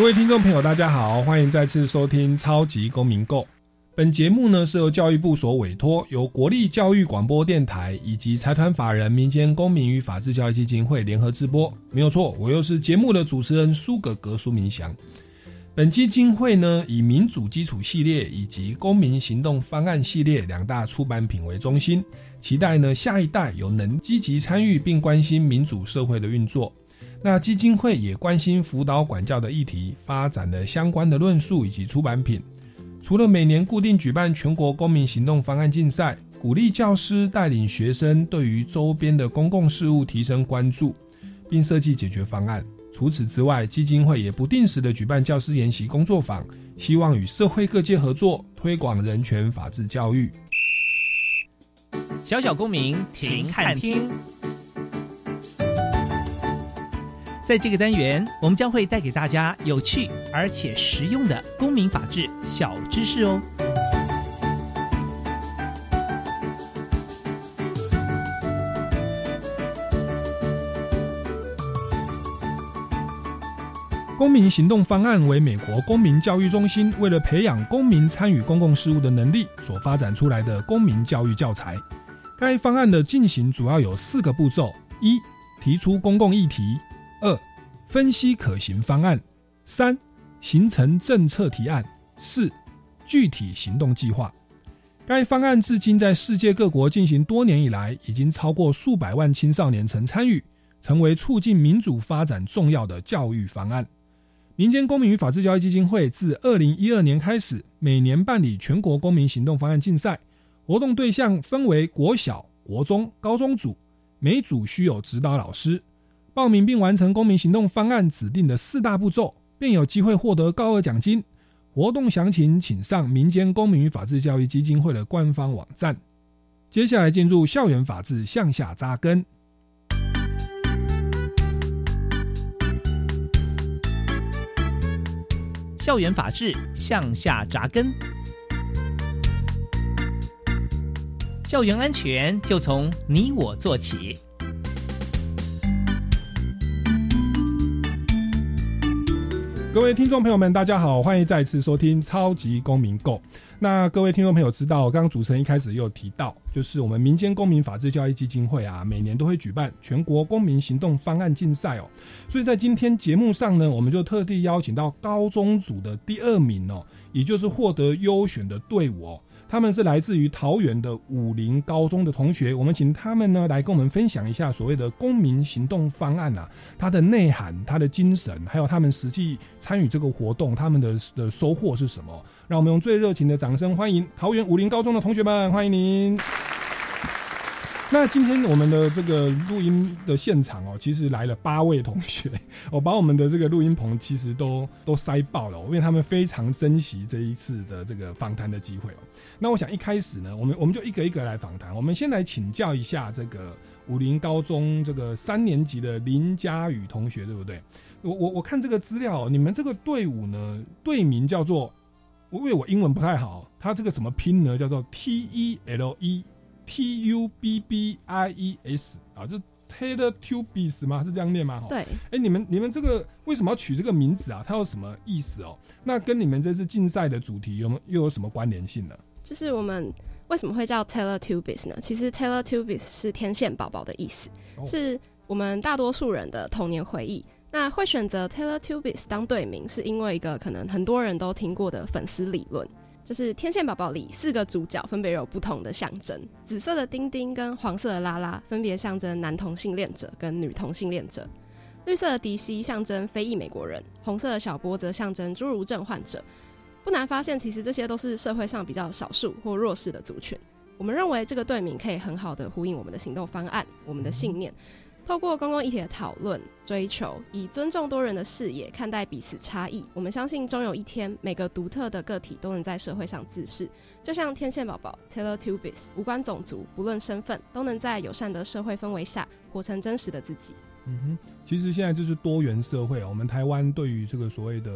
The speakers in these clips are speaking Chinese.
各位听众朋友，大家好，欢迎再次收听《超级公民购》。本节目呢是由教育部所委托，由国立教育广播电台以及财团法人民间公民与法治教育基金会联合直播。没有错，我又是节目的主持人苏格格苏明祥。本基金会呢以民主基础系列以及公民行动方案系列两大出版品为中心，期待呢下一代有能积极参与并关心民主社会的运作。那基金会也关心辅导管教的议题，发展了相关的论述以及出版品。除了每年固定举办全国公民行动方案竞赛，鼓励教师带领学生对于周边的公共事务提升关注，并设计解决方案。除此之外，基金会也不定时的举办教师研习工作坊，希望与社会各界合作，推广人权法治教育。小小公民停看听。在这个单元，我们将会带给大家有趣而且实用的公民法治小知识哦。公民行动方案为美国公民教育中心为了培养公民参与公共事务的能力所发展出来的公民教育教材。该方案的进行主要有四个步骤：一、提出公共议题。二、分析可行方案；三、形成政策提案；四、具体行动计划。该方案至今在世界各国进行多年以来，已经超过数百万青少年曾参与，成为促进民主发展重要的教育方案。民间公民与法治教育基金会自二零一二年开始，每年办理全国公民行动方案竞赛，活动对象分为国小、国中、高中组，每组需有指导老师。报名并完成公民行动方案指定的四大步骤，便有机会获得高额奖金。活动详情请上民间公民与法治教育基金会的官方网站。接下来进入校园法治向下扎根。校园法治向下扎根，校园安全就从你我做起。各位听众朋友们，大家好，欢迎再次收听《超级公民购》。那各位听众朋友知道，刚刚主持人一开始又提到，就是我们民间公民法治教育基金会啊，每年都会举办全国公民行动方案竞赛哦。所以在今天节目上呢，我们就特地邀请到高中组的第二名哦，也就是获得优选的队伍哦。他们是来自于桃园的武林高中的同学，我们请他们呢来跟我们分享一下所谓的公民行动方案啊，它的内涵、它的精神，还有他们实际参与这个活动，他们的的收获是什么？让我们用最热情的掌声欢迎桃园武林高中的同学们，欢迎您。那今天我们的这个录音的现场哦，其实来了八位同学，我 把我们的这个录音棚其实都都塞爆了，因为他们非常珍惜这一次的这个访谈的机会哦。那我想一开始呢，我们我们就一个一个来访谈，我们先来请教一下这个武林高中这个三年级的林佳宇同学，对不对？我我我看这个资料，你们这个队伍呢，队名叫做，因为我英文不太好，它这个怎么拼呢？叫做 T E L E。T U B B I E S 啊，这 Taylor Tubes 吗？是这样念吗？对。哎，你们你们这个为什么要取这个名字啊？它有什么意思哦？那跟你们这次竞赛的主题有没又有什么关联性呢？就是我们为什么会叫 Taylor Tubes 呢？其实 Taylor Tubes 是天线宝宝的意思，是我们大多数人的童年回忆。那会选择 Taylor Tubes 当队名，是因为一个可能很多人都听过的粉丝理论。就是天线宝宝里四个主角分别有不同的象征，紫色的丁丁跟黄色的拉拉分别象征男同性恋者跟女同性恋者，绿色的迪西象征非裔美国人，红色的小波则象征侏儒症患者。不难发现，其实这些都是社会上比较少数或弱势的族群。我们认为这个队名可以很好的呼应我们的行动方案，我们的信念。透过公共议题的讨论、追求，以尊重多人的视野看待彼此差异，我们相信终有一天，每个独特的个体都能在社会上自视。就像天线宝宝 Taylor Tubis，无关种族，不论身份，都能在友善的社会氛围下，活成真实的自己。嗯哼，其实现在就是多元社会，我们台湾对于这个所谓的。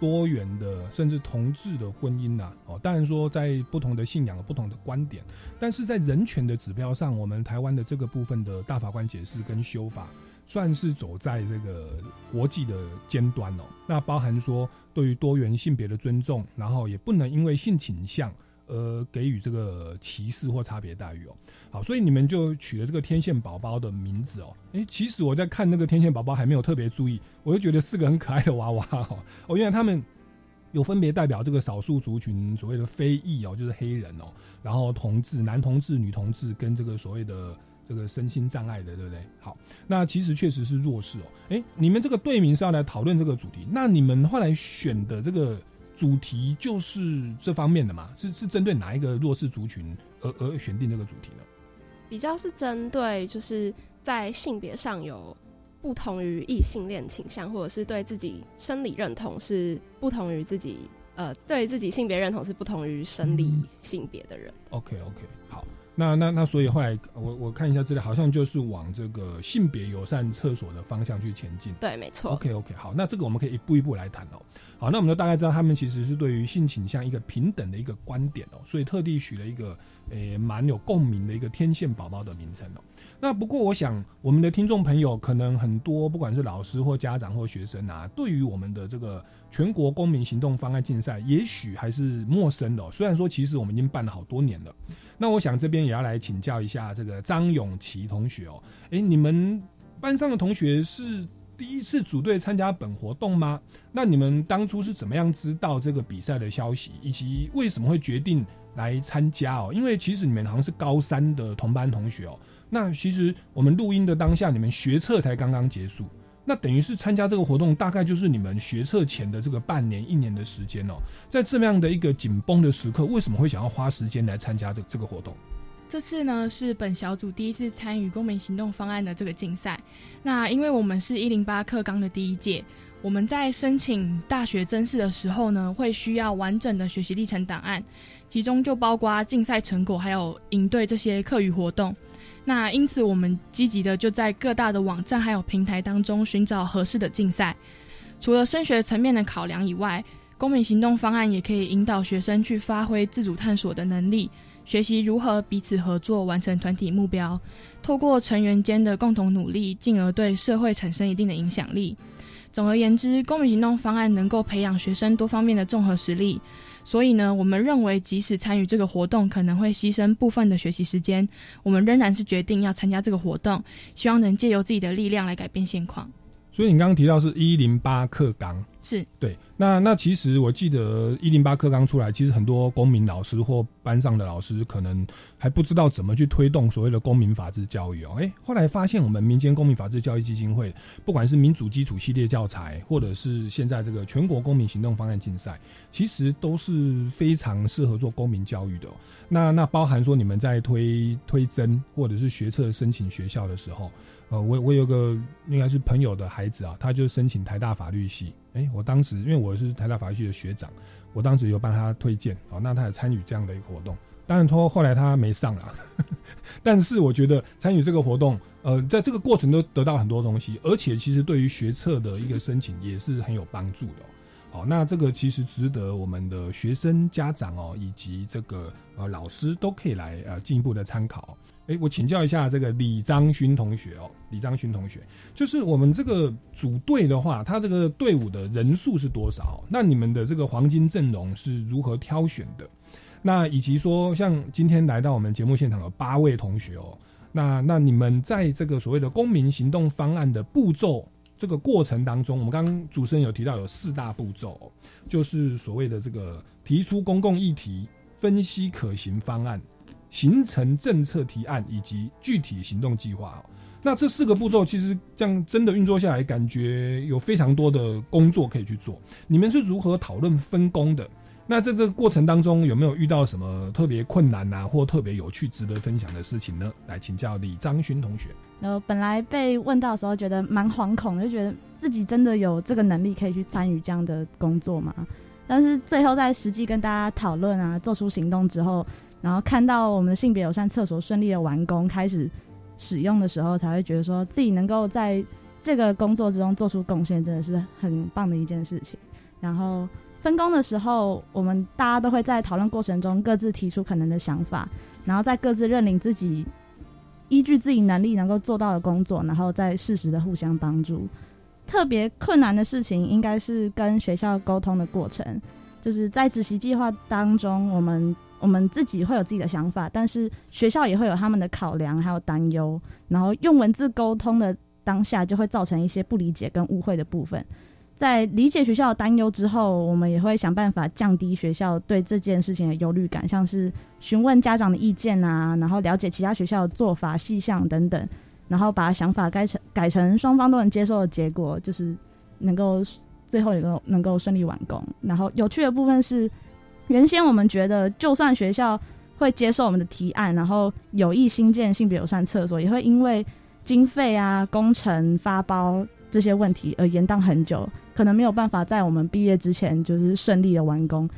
多元的，甚至同志的婚姻呐，哦，当然说在不同的信仰、不同的观点，但是在人权的指标上，我们台湾的这个部分的大法官解释跟修法，算是走在这个国际的尖端哦。那包含说对于多元性别的尊重，然后也不能因为性倾向。呃，给予这个歧视或差别待遇哦，好，所以你们就取了这个天线宝宝的名字哦。哎，其实我在看那个天线宝宝还没有特别注意，我就觉得四个很可爱的娃娃哦。哦，原来他们有分别代表这个少数族群，所谓的非裔哦，就是黑人哦，然后同志、男同志、女同志跟这个所谓的这个身心障碍的，对不对？好，那其实确实是弱势哦。哎，你们这个队名是要来讨论这个主题，那你们后来选的这个。主题就是这方面的嘛，是是针对哪一个弱势族群而而选定这个主题呢？比较是针对就是在性别上有不同于异性恋倾向，或者是对自己生理认同是不同于自己呃对自己性别认同是不同于生理性别的人。OK OK，好。那那那，所以后来我我看一下资料，好像就是往这个性别友善厕所的方向去前进。对，没错。OK OK，好，那这个我们可以一步一步来谈哦。好，那我们就大概知道他们其实是对于性倾向一个平等的一个观点哦，所以特地取了一个诶蛮有共鸣的一个天线宝宝的名称哦。那不过我想我们的听众朋友可能很多，不管是老师或家长或学生啊，对于我们的这个全国公民行动方案竞赛，也许还是陌生的。虽然说其实我们已经办了好多年了。那我想这边也要来请教一下这个张永琪同学哦，哎，你们班上的同学是第一次组队参加本活动吗？那你们当初是怎么样知道这个比赛的消息，以及为什么会决定来参加哦？因为其实你们好像是高三的同班同学哦，那其实我们录音的当下，你们学测才刚刚结束。那等于是参加这个活动，大概就是你们学测前的这个半年、一年的时间哦。在这么样的一个紧绷的时刻，为什么会想要花时间来参加这这个活动？这次呢是本小组第一次参与公民行动方案的这个竞赛。那因为我们是一零八课纲的第一届，我们在申请大学甄试的时候呢，会需要完整的学习历程档案，其中就包括竞赛成果还有营队这些课余活动。那因此，我们积极的就在各大的网站还有平台当中寻找合适的竞赛。除了升学层面的考量以外，公民行动方案也可以引导学生去发挥自主探索的能力，学习如何彼此合作完成团体目标，透过成员间的共同努力，进而对社会产生一定的影响力。总而言之，公民行动方案能够培养学生多方面的综合实力。所以呢，我们认为即使参与这个活动可能会牺牲部分的学习时间，我们仍然是决定要参加这个活动，希望能借由自己的力量来改变现况。所以你刚刚提到是一零八课纲，是对。那那其实我记得一零八课刚出来，其实很多公民老师或班上的老师可能还不知道怎么去推动所谓的公民法治教育哦。哎，后来发现我们民间公民法治教育基金会，不管是民主基础系列教材，或者是现在这个全国公民行动方案竞赛，其实都是非常适合做公民教育的。那那包含说你们在推推甄或者是学测申请学校的时候，呃，我我有个应该是朋友的孩子啊，他就申请台大法律系。哎，我当时因为我我是台大法律系的学长，我当时有帮他推荐，哦，那他也参与这样的一个活动。当然，说后来他没上了，但是我觉得参与这个活动，呃，在这个过程都得到很多东西，而且其实对于学测的一个申请也是很有帮助的。好，那这个其实值得我们的学生、家长哦，以及这个呃老师都可以来呃进一步的参考。哎，我请教一下这个李章勋同学哦，李章勋同学，就是我们这个组队的话，他这个队伍的人数是多少？那你们的这个黄金阵容是如何挑选的？那以及说，像今天来到我们节目现场的八位同学哦，那那你们在这个所谓的公民行动方案的步骤这个过程当中，我们刚刚主持人有提到有四大步骤，就是所谓的这个提出公共议题、分析可行方案。形成政策提案以及具体行动计划那这四个步骤其实这样真的运作下来，感觉有非常多的工作可以去做。你们是如何讨论分工的？那在这个过程当中，有没有遇到什么特别困难啊，或特别有趣、值得分享的事情呢？来请教李张勋同学。那本来被问到的时候，觉得蛮惶恐，就觉得自己真的有这个能力可以去参与这样的工作吗？但是最后在实际跟大家讨论啊，做出行动之后，然后看到我们的性别友善厕所顺利的完工，开始使用的时候，才会觉得说自己能够在这个工作之中做出贡献，真的是很棒的一件事情。然后。分工的时候，我们大家都会在讨论过程中各自提出可能的想法，然后再各自认领自己依据自己能力能够做到的工作，然后再适时的互相帮助。特别困难的事情应该是跟学校沟通的过程，就是在执行计划当中，我们我们自己会有自己的想法，但是学校也会有他们的考量还有担忧，然后用文字沟通的当下就会造成一些不理解跟误会的部分。在理解学校的担忧之后，我们也会想办法降低学校对这件事情的忧虑感，像是询问家长的意见啊，然后了解其他学校的做法细项等等，然后把想法改成改成双方都能接受的结果，就是能够最后一个能够顺利完工。然后有趣的部分是，原先我们觉得就算学校会接受我们的提案，然后有意新建性别友善厕所，也会因为经费啊、工程发包这些问题而延宕很久。可能没有办法在我们毕业之前就是顺利的完工，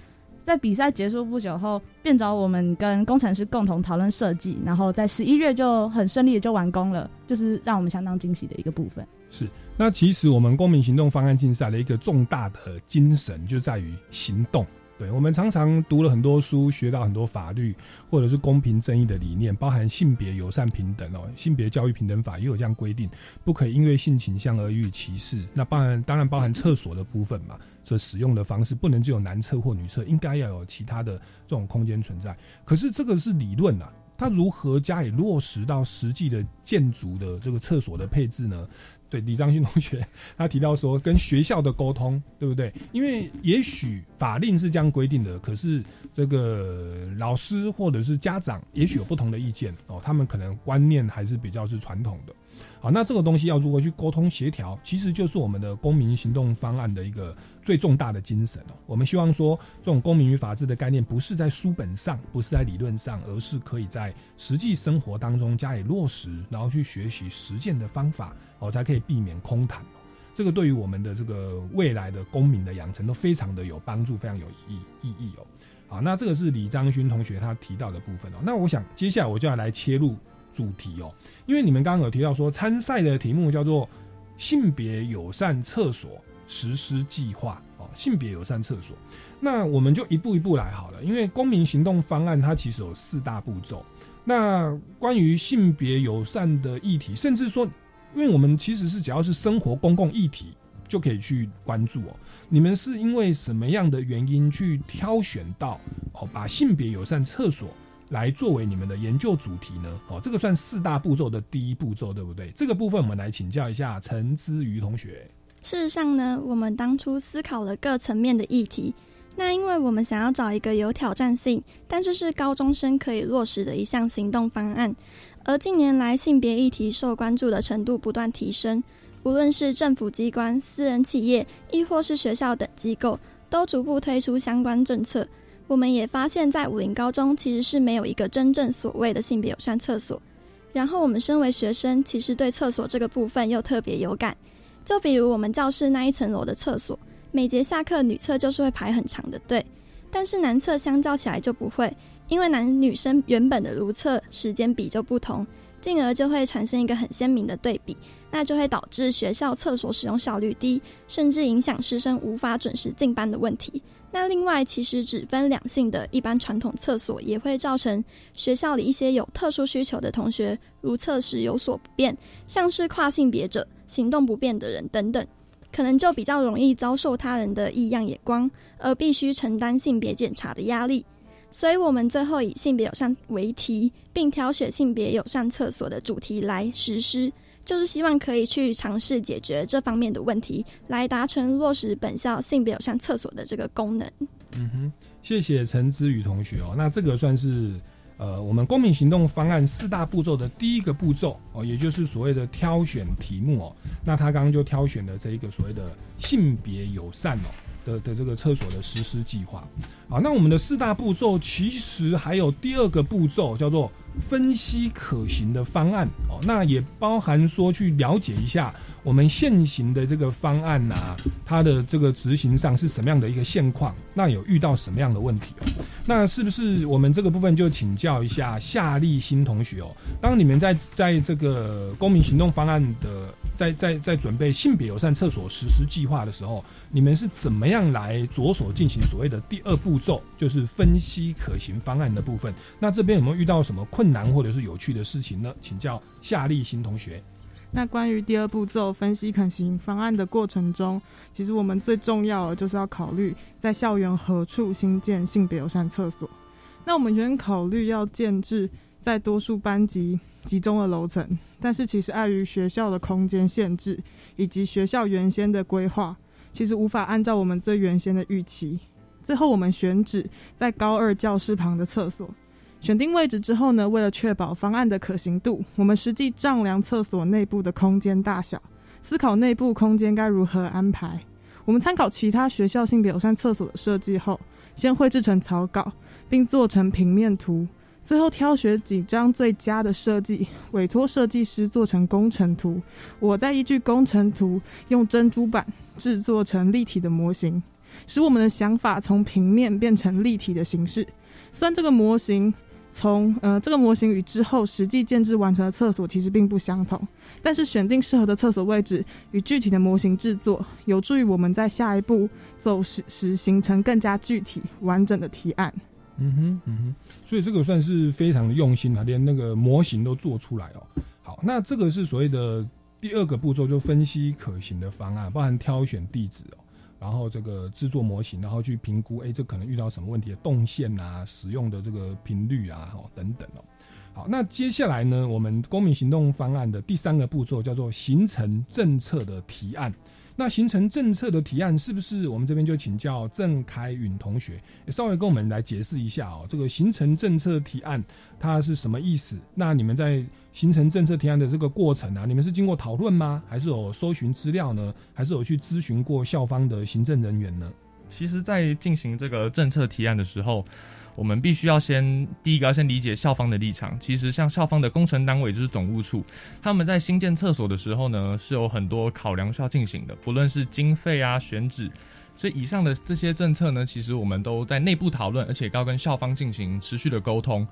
在比赛结束不久后，便找我们跟工程师共同讨论设计，然后在十一月就很顺利的就完工了，就是让我们相当惊喜的一个部分。是，那其实我们公民行动方案竞赛的一个重大的精神就在于行动。对，我们常常读了很多书，学到很多法律或者是公平正义的理念，包含性别友善平等哦，性别教育平等法也有这样规定，不可以因为性倾向而予以歧视。那当然，当然包含厕所的部分嘛，这使用的方式不能只有男厕或女厕，应该要有其他的这种空间存在。可是这个是理论呐，它如何加以落实到实际的建筑的这个厕所的配置呢？对李章勋同学，他提到说跟学校的沟通，对不对？因为也许法令是这样规定的，可是这个老师或者是家长也许有不同的意见哦，他们可能观念还是比较是传统的。好，那这个东西要如何去沟通协调，其实就是我们的公民行动方案的一个最重大的精神哦。我们希望说，这种公民与法治的概念不是在书本上，不是在理论上，而是可以在实际生活当中加以落实，然后去学习实践的方法哦，才可以避免空谈哦。这个对于我们的这个未来的公民的养成都非常的有帮助，非常有意意义哦。好，那这个是李章勋同学他提到的部分哦。那我想接下来我就要来切入。主题哦，因为你们刚刚有提到说参赛的题目叫做“性别友善厕所实施计划”哦，性别友善厕所，那我们就一步一步来好了。因为公民行动方案它其实有四大步骤，那关于性别友善的议题，甚至说，因为我们其实是只要是生活公共议题就可以去关注哦。你们是因为什么样的原因去挑选到哦，把性别友善厕所？来作为你们的研究主题呢？哦，这个算四大步骤的第一步骤，对不对？这个部分我们来请教一下陈之瑜同学。事实上呢，我们当初思考了各层面的议题。那因为我们想要找一个有挑战性，但是是高中生可以落实的一项行动方案。而近年来性别议题受关注的程度不断提升，无论是政府机关、私人企业，亦或是学校等机构，都逐步推出相关政策。我们也发现，在武林高中其实是没有一个真正所谓的性别友善厕所。然后我们身为学生，其实对厕所这个部分又特别有感。就比如我们教室那一层楼的厕所，每节下课女厕就是会排很长的队，但是男厕相较起来就不会，因为男女生原本的如厕时间比就不同，进而就会产生一个很鲜明的对比，那就会导致学校厕所使用效率低，甚至影响师生无法准时进班的问题。那另外，其实只分两性的一般传统厕所，也会造成学校里一些有特殊需求的同学如厕时有所不便，像是跨性别者、行动不便的人等等，可能就比较容易遭受他人的异样眼光，而必须承担性别检查的压力。所以，我们最后以性别友善为题，并挑选性别友善厕所的主题来实施。就是希望可以去尝试解决这方面的问题，来达成落实本校性别友善厕所的这个功能。嗯哼，谢谢陈之宇同学哦。那这个算是呃我们公民行动方案四大步骤的第一个步骤哦，也就是所谓的挑选题目哦。那他刚刚就挑选了这一个所谓的性别友善哦的的这个厕所的实施计划。好，那我们的四大步骤其实还有第二个步骤叫做分析可行的方案哦，那也包含说去了解一下我们现行的这个方案呐，它的这个执行上是什么样的一个现况，那有遇到什么样的问题哦？那是不是我们这个部分就请教一下夏立新同学哦？当你们在在这个公民行动方案的在在在准备性别友善厕所实施计划的时候，你们是怎么样来着手进行所谓的第二步骤，就是分析可行方案的部分？那这边有没有遇到什么困难或者是有趣的事情呢？请教夏立新同学。那关于第二步骤分析可行方案的过程中，其实我们最重要的就是要考虑在校园何处新建性别友善厕所。那我们原考虑要建置在多数班级集中的楼层，但是其实碍于学校的空间限制以及学校原先的规划，其实无法按照我们最原先的预期。最后我们选址在高二教室旁的厕所。选定位置之后呢，为了确保方案的可行度，我们实际丈量厕所内部的空间大小，思考内部空间该如何安排。我们参考其他学校性别友善厕所的设计后，先绘制成草稿，并做成平面图，最后挑选几张最佳的设计，委托设计师做成工程图。我再依据工程图，用珍珠板制作成立体的模型，使我们的想法从平面变成立体的形式。虽然这个模型。从呃这个模型与之后实际建制完成的厕所其实并不相同，但是选定适合的厕所位置与具体的模型制作，有助于我们在下一步走时时形成更加具体完整的提案。嗯哼嗯哼，所以这个算是非常的用心啊，连那个模型都做出来哦。好，那这个是所谓的第二个步骤，就分析可行的方案，包含挑选地址哦。然后这个制作模型，然后去评估，哎，这可能遇到什么问题的动线啊，使用的这个频率啊，哦等等哦。好，那接下来呢，我们公民行动方案的第三个步骤叫做形成政策的提案。那形成政策的提案是不是我们这边就请教郑开允同学，稍微跟我们来解释一下哦？这个形成政策提案它是什么意思？那你们在形成政策提案的这个过程啊，你们是经过讨论吗？还是有搜寻资料呢？还是有去咨询过校方的行政人员呢？其实，在进行这个政策提案的时候。我们必须要先第一个要先理解校方的立场。其实像校方的工程单位就是总务处，他们在新建厕所的时候呢，是有很多考量需要进行的，不论是经费啊、选址，这以上的这些政策呢，其实我们都在内部讨论，而且要跟校方进行持续的沟通。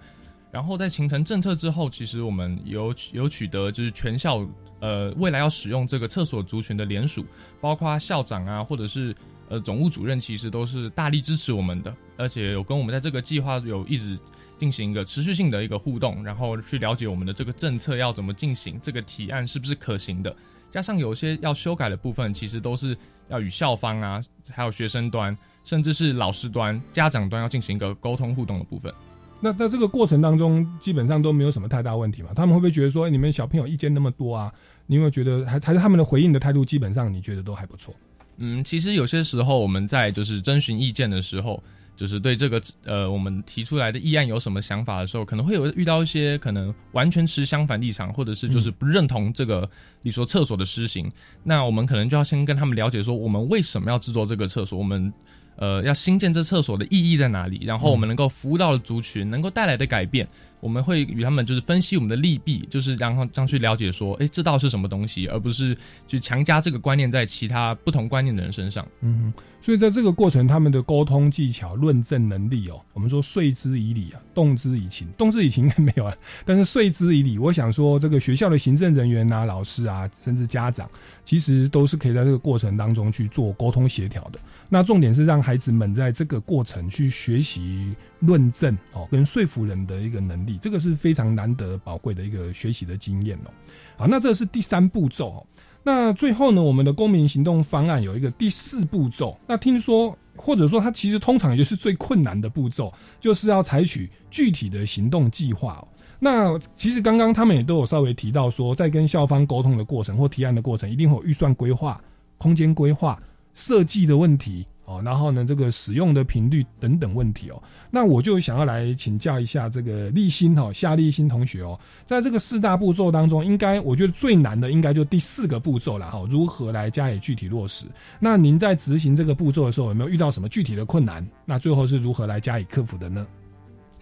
然后在形成政策之后，其实我们有有取得就是全校呃未来要使用这个厕所族群的联署，包括校长啊，或者是。呃，总务主任其实都是大力支持我们的，而且有跟我们在这个计划有一直进行一个持续性的一个互动，然后去了解我们的这个政策要怎么进行，这个提案是不是可行的。加上有些要修改的部分，其实都是要与校方啊，还有学生端，甚至是老师端、家长端要进行一个沟通互动的部分。那在这个过程当中，基本上都没有什么太大问题嘛？他们会不会觉得说，你们小朋友意见那么多啊？你有没有觉得还还是他们的回应的态度，基本上你觉得都还不错？嗯，其实有些时候我们在就是征询意见的时候，就是对这个呃我们提出来的议案有什么想法的时候，可能会有遇到一些可能完全持相反立场，或者是就是不认同这个你说厕所的施行，那我们可能就要先跟他们了解说，我们为什么要制作这个厕所，我们呃要新建这厕所的意义在哪里，然后我们能够服务到的族群能够带来的改变。我们会与他们就是分析我们的利弊，就是然后这样去了解说，哎，这道是什么东西，而不是去强加这个观念在其他不同观念的人身上。嗯，所以在这个过程，他们的沟通技巧、论证能力哦，我们说说之以理啊，动之以情，动之以情应该没有了，但是说之以理，我想说这个学校的行政人员啊、老师啊，甚至家长，其实都是可以在这个过程当中去做沟通协调的。那重点是让孩子们在这个过程去学习论证哦，跟说服人的一个能力。这个是非常难得宝贵的一个学习的经验哦。好，那这是第三步骤哦。那最后呢，我们的公民行动方案有一个第四步骤。那听说或者说它其实通常也就是最困难的步骤，就是要采取具体的行动计划。那其实刚刚他们也都有稍微提到说，在跟校方沟通的过程或提案的过程，一定会有预算规划、空间规划、设计的问题。哦，然后呢，这个使用的频率等等问题哦，那我就想要来请教一下这个立新哈夏立新同学哦，在这个四大步骤当中，应该我觉得最难的应该就第四个步骤了哈，如何来加以具体落实？那您在执行这个步骤的时候，有没有遇到什么具体的困难？那最后是如何来加以克服的呢？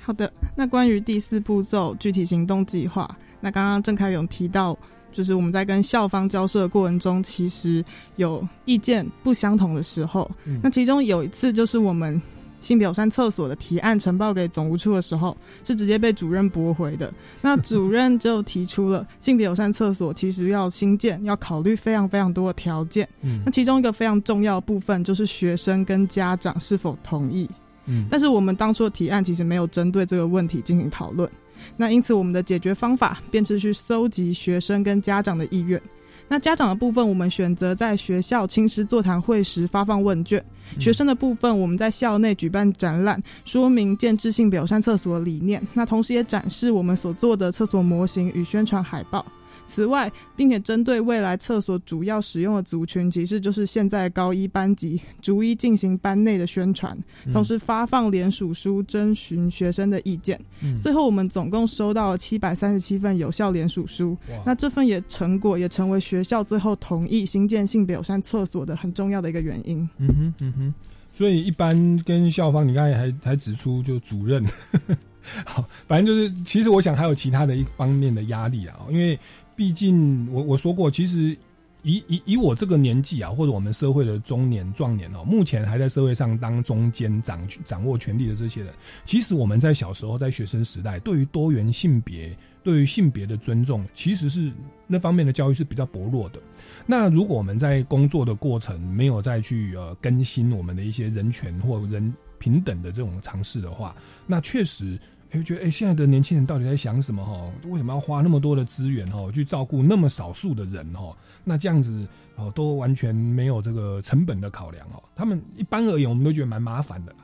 好的，那关于第四步骤具体行动计划，那刚刚郑凯勇提到。就是我们在跟校方交涉的过程中，其实有意见不相同的时候。那其中有一次，就是我们性别友善厕所的提案呈报给总务处的时候，是直接被主任驳回的。那主任就提出了性别友善厕所其实要新建，要考虑非常非常多的条件。那其中一个非常重要的部分，就是学生跟家长是否同意。嗯，但是我们当初的提案其实没有针对这个问题进行讨论。那因此，我们的解决方法便是去搜集学生跟家长的意愿。那家长的部分，我们选择在学校亲师座谈会时发放问卷；学生的部分，我们在校内举办展览，说明建制性表山厕所的理念。那同时也展示我们所做的厕所模型与宣传海报。此外，并且针对未来厕所主要使用的族群，其实就是现在高一班级，逐一进行班内的宣传，同时发放联署书，征询学生的意见。最后，我们总共收到了七百三十七份有效联署书。那这份也成果也成为学校最后同意新建性别友善厕所的很重要的一个原因。嗯哼，嗯哼。所以，一般跟校方，你刚才还还指出，就主任，好，反正就是，其实我想还有其他的一方面的压力啊，因为。毕竟，我我说过，其实以以以我这个年纪啊，或者我们社会的中年壮年哦，目前还在社会上当中间掌掌握权力的这些人，其实我们在小时候在学生时代，对于多元性别、对于性别的尊重，其实是那方面的教育是比较薄弱的。那如果我们在工作的过程没有再去呃更新我们的一些人权或人平等的这种尝试的话，那确实。会觉得哎，现在的年轻人到底在想什么？哈，为什么要花那么多的资源哈，去照顾那么少数的人哈？那这样子哦，都完全没有这个成本的考量哦。他们一般而言，我们都觉得蛮麻烦的啦。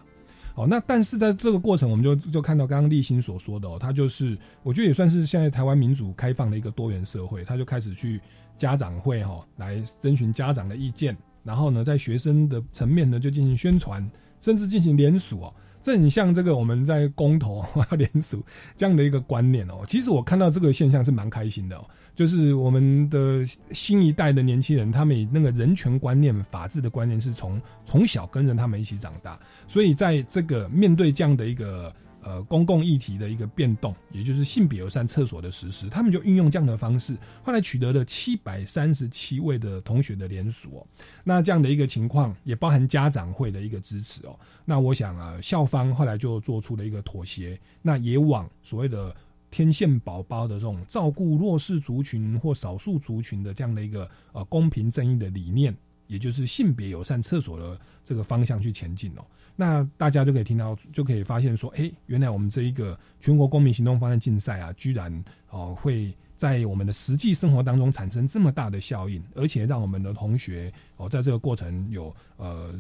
哦，那但是在这个过程，我们就就看到刚刚立新所说的哦，他就是我觉得也算是现在台湾民主开放的一个多元社会，他就开始去家长会哈来征询家长的意见，然后呢，在学生的层面呢就进行宣传，甚至进行联署哦。这很像这个我们在公投啊 联署这样的一个观念哦。其实我看到这个现象是蛮开心的哦，就是我们的新一代的年轻人，他们以那个人权观念、法治的观念是从从小跟着他们一起长大，所以在这个面对这样的一个。呃，公共议题的一个变动，也就是性别友善厕所的实施，他们就运用这样的方式，后来取得了七百三十七位的同学的联署。那这样的一个情况，也包含家长会的一个支持哦。那我想啊，校方后来就做出了一个妥协，那也往所谓的天线宝宝的这种照顾弱势族群或少数族群的这样的一个呃公平正义的理念，也就是性别友善厕所的这个方向去前进哦。那大家就可以听到，就可以发现说，哎，原来我们这一个全国公民行动方案竞赛啊，居然哦会在我们的实际生活当中产生这么大的效应，而且让我们的同学哦在这个过程有呃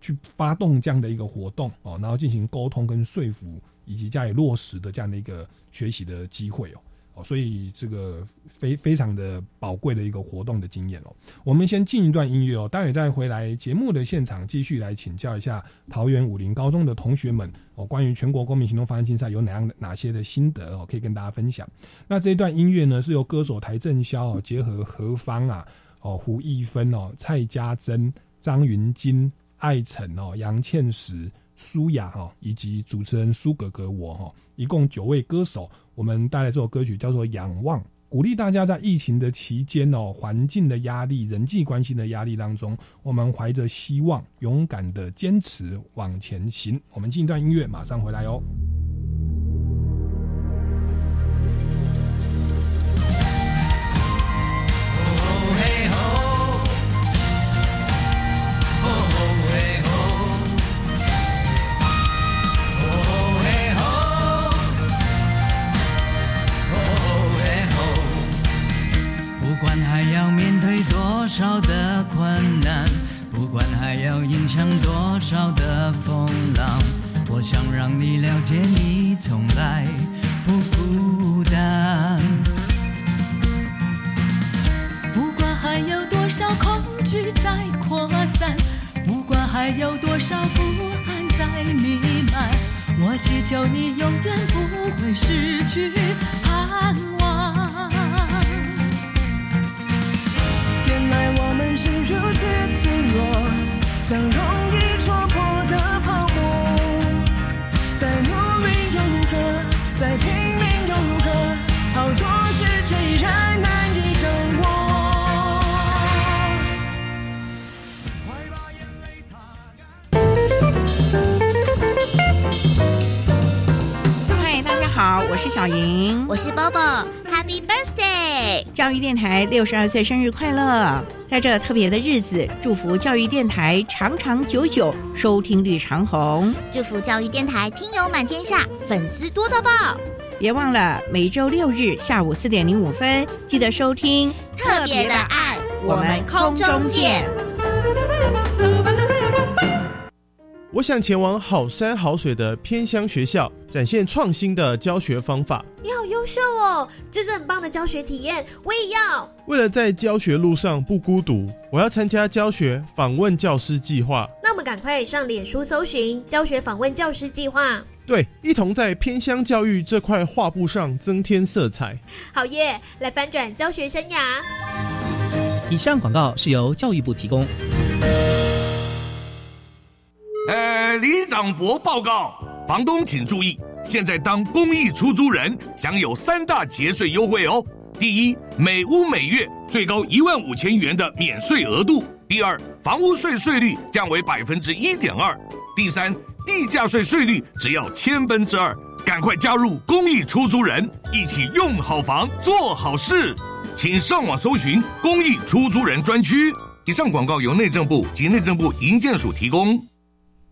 去发动这样的一个活动哦，然后进行沟通跟说服以及加以落实的这样的一个学习的机会哦。哦，所以这个非非常的宝贵的一个活动的经验哦。我们先进一段音乐哦，待会再回来节目的现场，继续来请教一下桃园武林高中的同学们哦，关于全国公民行动方案竞赛有哪样哪些的心得哦，可以跟大家分享。那这一段音乐呢，是由歌手台正宵哦，结合何方啊，哦胡一芬哦，蔡家珍、张云金、艾辰哦，杨倩石、舒雅哈，以及主持人苏格格我哈，一共九位歌手。我们带来这首歌曲叫做《仰望》，鼓励大家在疫情的期间哦，环境的压力、人际关系的压力当中，我们怀着希望，勇敢的坚持往前行。我们进一段音乐，马上回来哦。要迎向多少的风浪，我想让你了解，你从来不孤单。不管还有多少恐惧在扩散，不管。还有多少不安在弥漫？我祈求你永远不会失去小莹，我是 Bobo，Happy Birthday！教育电台六十二岁生日快乐！在这特别的日子，祝福教育电台长长久久，收听率长虹。祝福教育电台听友满天下，粉丝多到爆！别忘了每周六日下午四点零五分，记得收听特别的爱，我们空中见。我想前往好山好水的偏乡学校，展现创新的教学方法。你好优秀哦，这是很棒的教学体验，我也要。为了在教学路上不孤独，我要参加教学访问教师计划。那我们赶快上脸书搜寻教学访问教师计划。对，一同在偏乡教育这块画布上增添色彩。好耶，来翻转教学生涯。以上广告是由教育部提供。李长博报告，房东请注意，现在当公益出租人享有三大节税优惠哦。第一，每屋每月最高一万五千元的免税额度；第二，房屋税税率降为百分之一点二；第三，地价税税率只要千分之二。赶快加入公益出租人，一起用好房做好事。请上网搜寻公益出租人专区。以上广告由内政部及内政部营建署提供。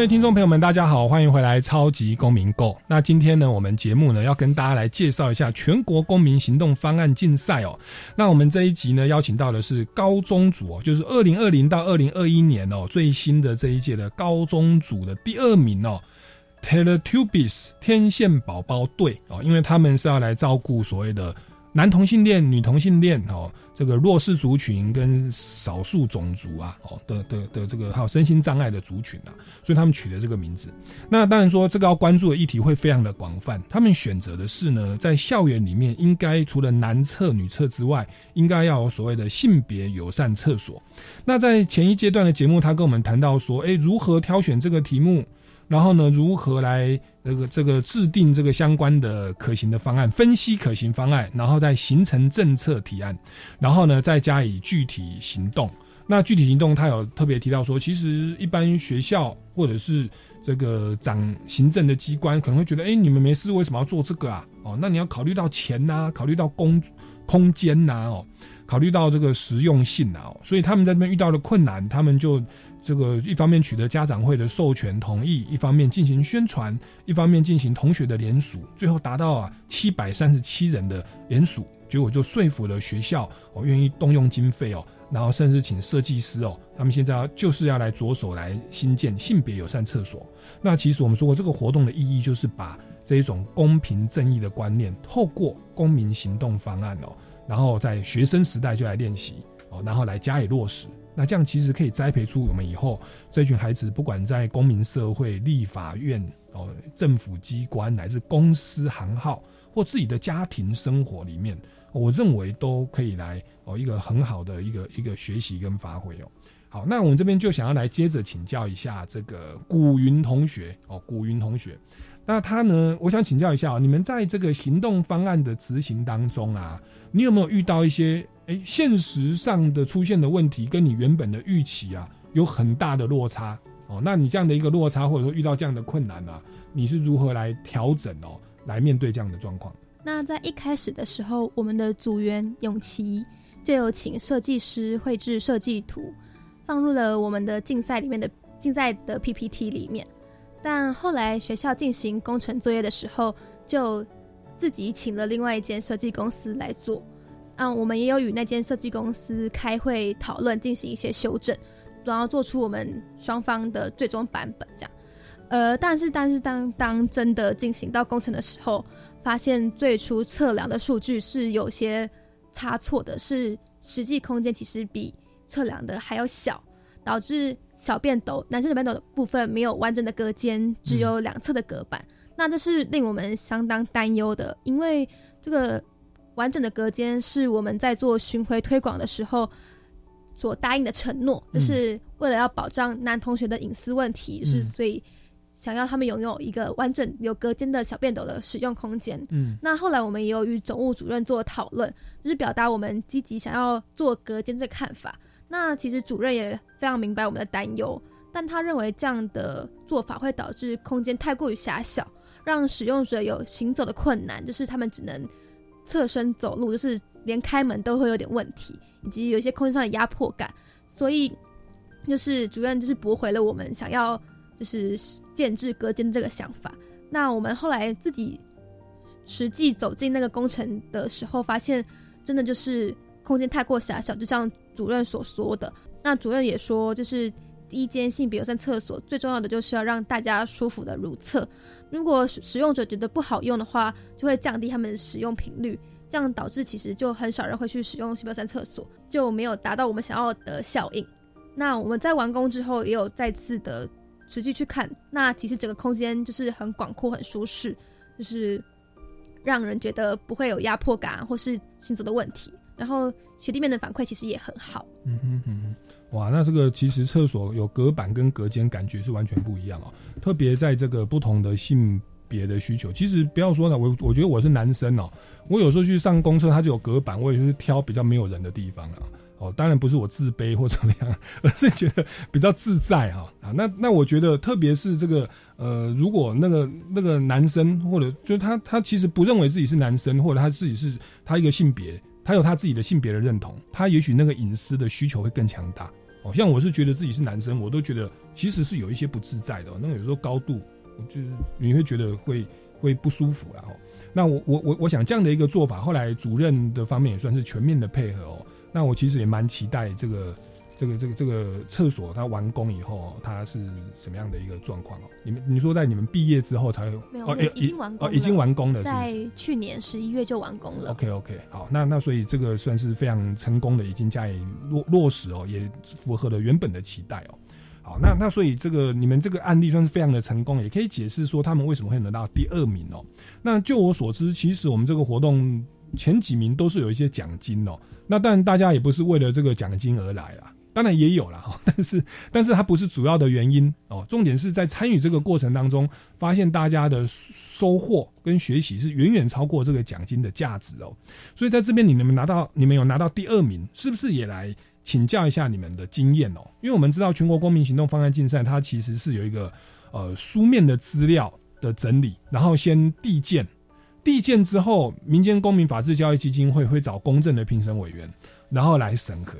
各位听众朋友们，大家好，欢迎回来《超级公民购》。那今天呢，我们节目呢要跟大家来介绍一下全国公民行动方案竞赛哦。那我们这一集呢，邀请到的是高中组哦，就是二零二零到二零二一年哦最新的这一届的高中组的第二名哦。Teletubbies 天线宝宝队哦，因为他们是要来照顾所谓的男同性恋、女同性恋哦，这个弱势族群跟少数种族啊哦的的的这个还有身心障碍的族群啊，所以他们取的这个名字。那当然说这个要关注的议题会非常的广泛，他们选择的是呢，在校园里面应该除了男厕、女厕之外，应该要有所谓的性别友善厕所。那在前一阶段的节目，他跟我们谈到说，诶，如何挑选这个题目。然后呢，如何来这个这个制定这个相关的可行的方案，分析可行方案，然后再形成政策提案，然后呢再加以具体行动。那具体行动，他有特别提到说，其实一般学校或者是这个掌行政的机关可能会觉得，哎，你们没事为什么要做这个啊？哦，那你要考虑到钱呐、考虑到公空间呐、哦，考虑到这个实用性啊、哦，所以他们在这边遇到的困难，他们就。这个一方面取得家长会的授权同意，一方面进行宣传，一方面进行同学的联署，最后达到啊七百三十七人的联署，结果就说服了学校哦愿意动用经费哦，然后甚至请设计师哦，他们现在就是要来着手来新建性别友善厕所。那其实我们说过，这个活动的意义就是把这一种公平正义的观念，透过公民行动方案哦，然后在学生时代就来练习哦，然后来加以落实。那这样其实可以栽培出我们以后这群孩子，不管在公民社会、立法院、哦政府机关，乃至公司行号或自己的家庭生活里面，我认为都可以来哦一个很好的一个一个学习跟发挥哦。好，那我们这边就想要来接着请教一下这个古云同学哦，古云同学，那他呢，我想请教一下，你们在这个行动方案的执行当中啊，你有没有遇到一些？哎，现实上的出现的问题跟你原本的预期啊有很大的落差哦。那你这样的一个落差，或者说遇到这样的困难啊，你是如何来调整哦？来面对这样的状况？那在一开始的时候，我们的组员永琪就有请设计师绘制设计图，放入了我们的竞赛里面的竞赛的 PPT 里面。但后来学校进行工程作业的时候，就自己请了另外一间设计公司来做。嗯，我们也有与那间设计公司开会讨论，进行一些修正，然后做出我们双方的最终版本。这样，呃，但是但是当当真的进行到工程的时候，发现最初测量的数据是有些差错的，是实际空间其实比测量的还要小，导致小便斗男生小便斗的部分没有完整的隔间，只有两侧的隔板。那这是令我们相当担忧的，因为这个。完整的隔间是我们在做巡回推广的时候所答应的承诺，就是为了要保障男同学的隐私问题，是所以想要他们拥有一个完整有隔间的小便斗的使用空间。嗯，那后来我们也有与总务主任做讨论，就是表达我们积极想要做隔间这看法。那其实主任也非常明白我们的担忧，但他认为这样的做法会导致空间太过于狭小，让使用者有行走的困难，就是他们只能。侧身走路就是连开门都会有点问题，以及有一些空间上的压迫感，所以就是主任就是驳回了我们想要就是建制隔间这个想法。那我们后来自己实际走进那个工程的时候，发现真的就是空间太过狭小，就像主任所说的。那主任也说，就是一间性别友善厕所最重要的就是要让大家舒服的如厕。如果使用者觉得不好用的话，就会降低他们使用频率，这样导致其实就很少人会去使用西标山厕所，就没有达到我们想要的效应。那我们在完工之后，也有再次的持续去看，那其实整个空间就是很广阔、很舒适，就是让人觉得不会有压迫感或是行走的问题。然后学弟妹的反馈其实也很好。嗯哼哼。哇，那这个其实厕所有隔板跟隔间，感觉是完全不一样哦。特别在这个不同的性别的需求，其实不要说呢，我我觉得我是男生哦，我有时候去上公厕，它就有隔板，我也就是挑比较没有人的地方了。哦，当然不是我自卑或怎么样，而是觉得比较自在哈啊。那那我觉得，特别是这个呃，如果那个那个男生或者就是他他其实不认为自己是男生，或者他自己是他一个性别，他有他自己的性别的认同，他也许那个隐私的需求会更强大。哦，像我是觉得自己是男生，我都觉得其实是有一些不自在的。那个有时候高度，就是你会觉得会会不舒服了哦。那我我我我想这样的一个做法，后来主任的方面也算是全面的配合哦。那我其实也蛮期待这个。这个这个这个厕所它完工以后，它是什么样的一个状况哦？你们你说在你们毕业之后才没有？哦，已经完工哦，已经完工了，在去年十一月就完工了。OK OK，好，那那所以这个算是非常成功的，已经加以落落实哦，也符合了原本的期待哦。好，那那所以这个你们这个案例算是非常的成功，也可以解释说他们为什么会得到第二名哦。那就我所知，其实我们这个活动前几名都是有一些奖金哦。那但大家也不是为了这个奖金而来啦。当然也有了哈，但是但是它不是主要的原因哦。重点是在参与这个过程当中，发现大家的收获跟学习是远远超过这个奖金的价值哦。所以在这边你们拿到你们有拿到第二名，是不是也来请教一下你们的经验哦？因为我们知道全国公民行动方案竞赛，它其实是有一个呃书面的资料的整理，然后先递件，递件之后，民间公民法治教育基金会会找公正的评审委员。然后来审核，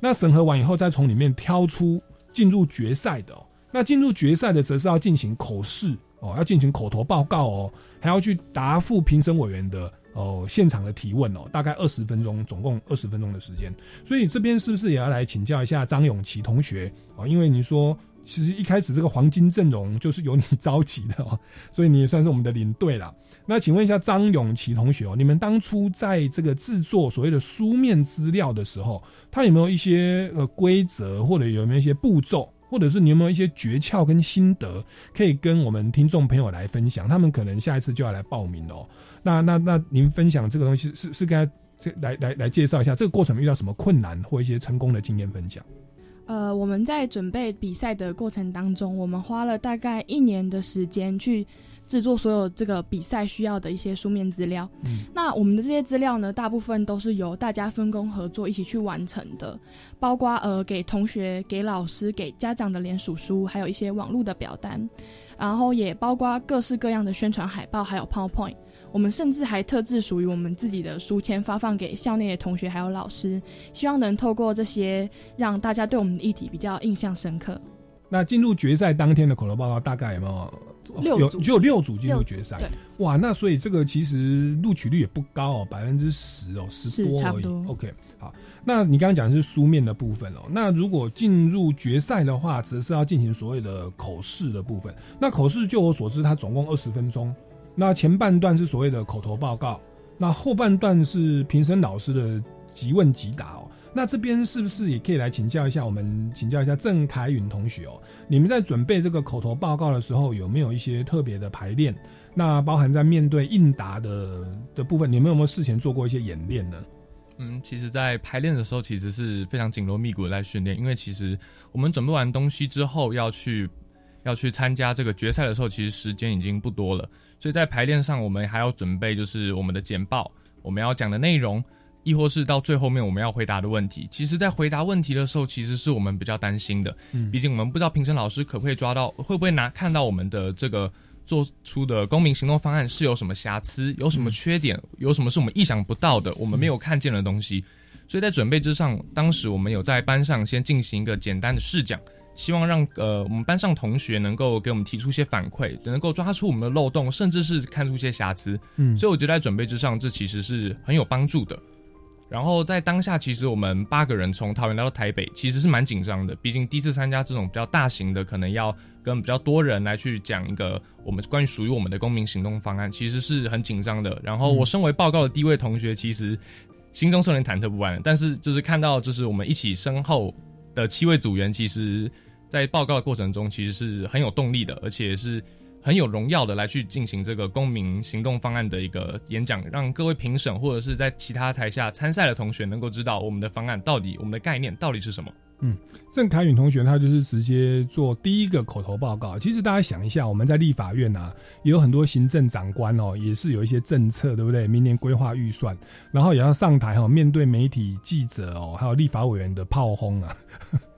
那审核完以后，再从里面挑出进入决赛的。那进入决赛的，则是要进行口试哦，要进行口头报告哦，还要去答复评审委员的哦现场的提问哦，大概二十分钟，总共二十分钟的时间。所以这边是不是也要来请教一下张永琪同学啊？因为你说。其实一开始这个黄金阵容就是由你 召集的哦，所以你也算是我们的领队了。那请问一下张永琪同学哦，你们当初在这个制作所谓的书面资料的时候，它有没有一些呃规则，或者有没有一些步骤，或者是你有没有一些诀窍跟心得，可以跟我们听众朋友来分享？他们可能下一次就要来报名哦。那那那您分享这个东西是是该这来来来介绍一下这个过程遇到什么困难或一些成功的经验分享？呃，我们在准备比赛的过程当中，我们花了大概一年的时间去制作所有这个比赛需要的一些书面资料。嗯，那我们的这些资料呢，大部分都是由大家分工合作一起去完成的，包括呃给同学、给老师、给家长的联署书，还有一些网络的表单，然后也包括各式各样的宣传海报，还有 PowerPoint。我们甚至还特制属于我们自己的书签发放给校内的同学还有老师，希望能透过这些让大家对我们的议题比较印象深刻。那进入决赛当天的口头报告大概有没有？有只有六组进入决赛，哇，那所以这个其实录取率也不高哦，百分之十哦，十多而已。OK，好，那你刚刚讲的是书面的部分哦，那如果进入决赛的话，则是要进行所谓的口试的部分。那口试就我所知，它总共二十分钟，那前半段是所谓的口头报告，那后半段是评审老师的即问即答哦。那这边是不是也可以来请教一下我们，请教一下郑凯允同学哦？你们在准备这个口头报告的时候，有没有一些特别的排练？那包含在面对应答的的部分，你们有没有事前做过一些演练呢？嗯，其实，在排练的时候，其实是非常紧锣密鼓的在训练，因为其实我们准备完东西之后，要去要去参加这个决赛的时候，其实时间已经不多了，所以在排练上，我们还要准备就是我们的简报，我们要讲的内容，亦或是到最后面我们要回答的问题。其实，在回答问题的时候，其实是我们比较担心的，嗯毕竟我们不知道评审老师可不可以抓到，会不会拿看到我们的这个做出的公民行动方案是有什么瑕疵，有什么缺点，有什么是我们意想不到的，我们没有看见的东西。所以在准备之上，当时我们有在班上先进行一个简单的试讲，希望让呃我们班上同学能够给我们提出一些反馈，能够抓出我们的漏洞，甚至是看出一些瑕疵。嗯所以我觉得在准备之上，这其实是很有帮助的。然后在当下，其实我们八个人从桃园来到台北，其实是蛮紧张的。毕竟第一次参加这种比较大型的，可能要跟比较多人来去讲一个我们关于属于我们的公民行动方案，其实是很紧张的。然后我身为报告的第一位同学，其实心中是有点忐忑不安。但是就是看到就是我们一起身后的七位组员，其实在报告的过程中，其实是很有动力的，而且是很有荣耀的来去进行这个公民行动方案的一个演讲，让各位评审或者是在其他台下参赛的同学能够知道我们的方案到底，我们的概念到底是什么。嗯，郑凯允同学他就是直接做第一个口头报告。其实大家想一下，我们在立法院啊，也有很多行政长官哦，也是有一些政策，对不对？明年规划预算，然后也要上台哈、哦，面对媒体记者哦，还有立法委员的炮轰啊。